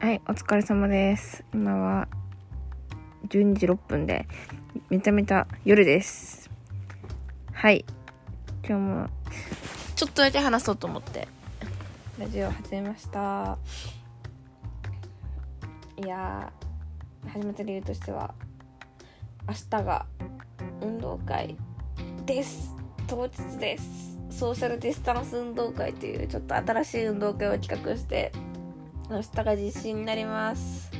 はい、お疲れ様です。今は12時6分で、めちゃめちゃ夜です。はい、今日もちょっとだけ話そうと思って、ラジオ始めました。いやー、始めた理由としては、明日が運動会です。当日です。ソーシャルディスタンス運動会というちょっと新しい運動会を企画して、明日が実施になります。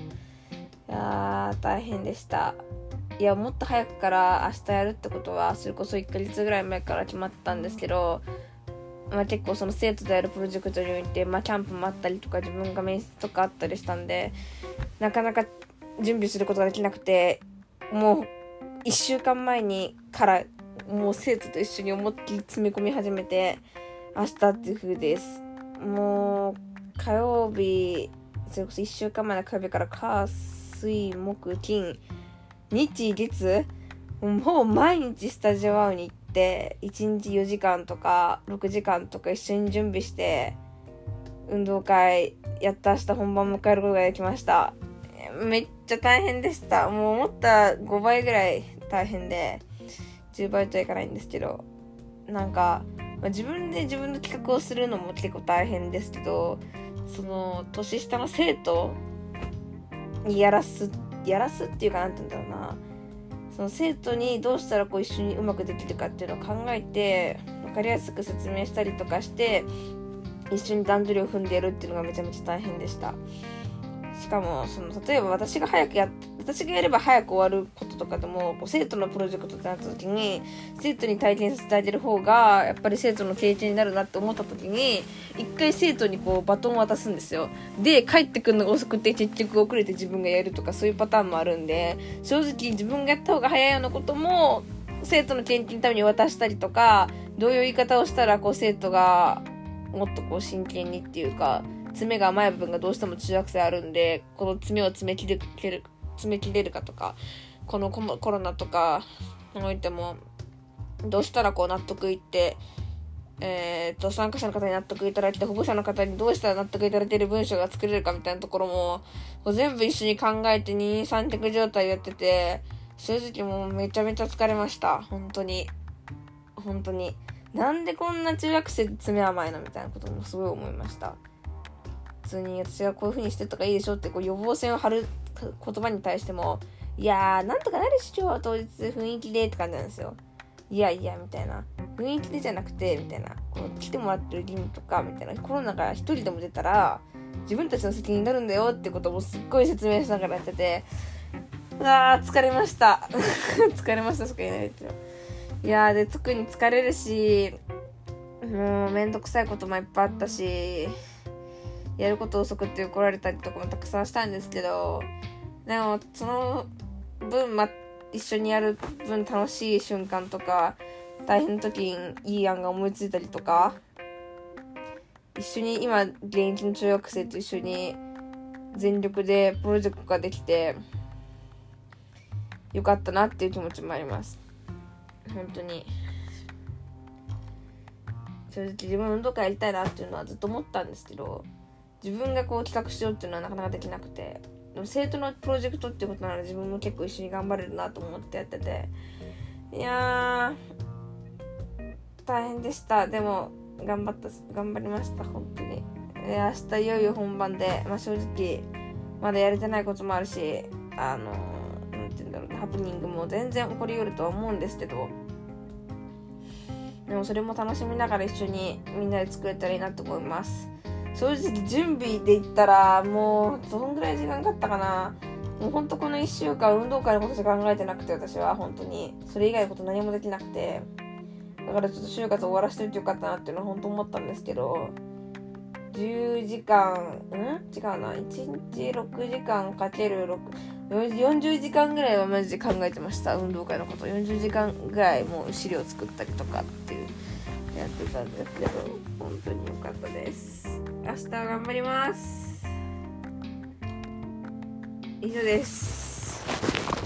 いやー大変でした。いやもっと早くから明日やるってことはそれこそ1ヶ月ぐらい前から決まったんですけど、まあ、結構その生徒でやるプロジェクトにおいて、まあ、キャンプもあったりとか自分が面接とかあったりしたんでなかなか準備することができなくてもう1週間前にからもう生徒と一緒に思いっきり詰め込み始めて明日っていう風です。もう火曜日それこそ1週間前の火曜日から火水木金日月もう毎日スタジオアウに行って1日4時間とか6時間とか一緒に準備して運動会やった明日本番迎えることができました。めっちゃ大変でした。もう思った5倍ぐらい大変で10倍とはいかないんですけどなんか、まあ、自分で自分の企画をするのも結構大変ですけどその年下の生徒にやらすやらすっていうかなんて言うんだろうな。その生徒にどうしたらこう一緒にうまくできるかっていうのを考えて分かりやすく説明したりとかして一緒に段取りを踏んでやるっていうのがめちゃめちゃ大変でした。しかもその例えば私が早くや私がやれば早く終わることかでも生徒のプロジェクトってなった時に生徒に体験させてあげる方がやっぱり生徒の経験になるなって思った時に一回生徒にこうバトンを渡すんですよ。で帰ってくるのが遅くて結局遅れて自分がやるとかそういうパターンもあるんで正直自分がやった方が早いようなことも生徒の研究のために渡したりとかどういう言い方をしたらこう生徒がもっとこう真剣にっていうか詰めが甘い部分がどうしても中学生あるんでこの詰めを詰め切れる詰め切れるかとかこのコロナとかにおいてもどうしたらこう納得いってえー、と参加者の方に納得いただいて保護者の方にどうしたら納得いただいている文章が作れるかみたいなところもこう全部一緒に考えて二人三脚状態やってて正直もうめちゃめちゃ疲れました。本当に。本当に。なんでこんな中学生で詰め甘いのみたいなこともすごい思いました。普通に私がこういう風にしてとかいいでしょってこう予防線を張る言葉に対してもいやーなんとかなるっしょ当日雰囲気でって感じなんですよ。いやいやみたいな。雰囲気でじゃなくてみたいな。この来てもらってる義務とかみたいな。コロナが一人でも出たら自分たちの責任になるんだよってこともすっごい説明しながらやっててうわー疲れました。疲れましたしか言えないですよ。いやーで特に疲れるしもうめんどくさいこともいっぱいあったしやること遅くって怒られたりとかもたくさんしたんですけどでもその分、ま、一緒にやる分楽しい瞬間とか大変な時にいい案が思いついたりとか一緒に今現役の中学生と一緒に全力でプロジェクトができてよかったなっていう気持ちもあります。本当に。正直自分運動会やりたいなっていうのはずっと思ったんですけど自分がこう企画しようっていうのはなかなかできなくて。でも生徒のプロジェクトっていうことなら自分も結構一緒に頑張れるなと思ってやってて。いや大変でした。でも頑張った頑張りました本当に。で明日いよいよ本番で、まあ、正直まだやれてないこともあるしあのなんて言うんだろうハプニングも全然起こりうるとは思うんですけど。でもそれも楽しみながら一緒にみんなで作れたらいいなと思います。正直準備で言ったらもうどんぐらい時間かかったかな。もうほんとこの1週間運動会のことしか考えてなくて私は本当に。それ以外のこと何もできなくて。だからちょっと就活終わらせておいてよかったなっていうのは本当思ったんですけど。10時間ん？違うな。1日6時間かける6 40時間ぐらいはマジで考えてました。運動会のこと。40時間ぐらいもう資料作ったりとかっていうやってたんですけど本当に良かったです。明日は頑張ります。以上です。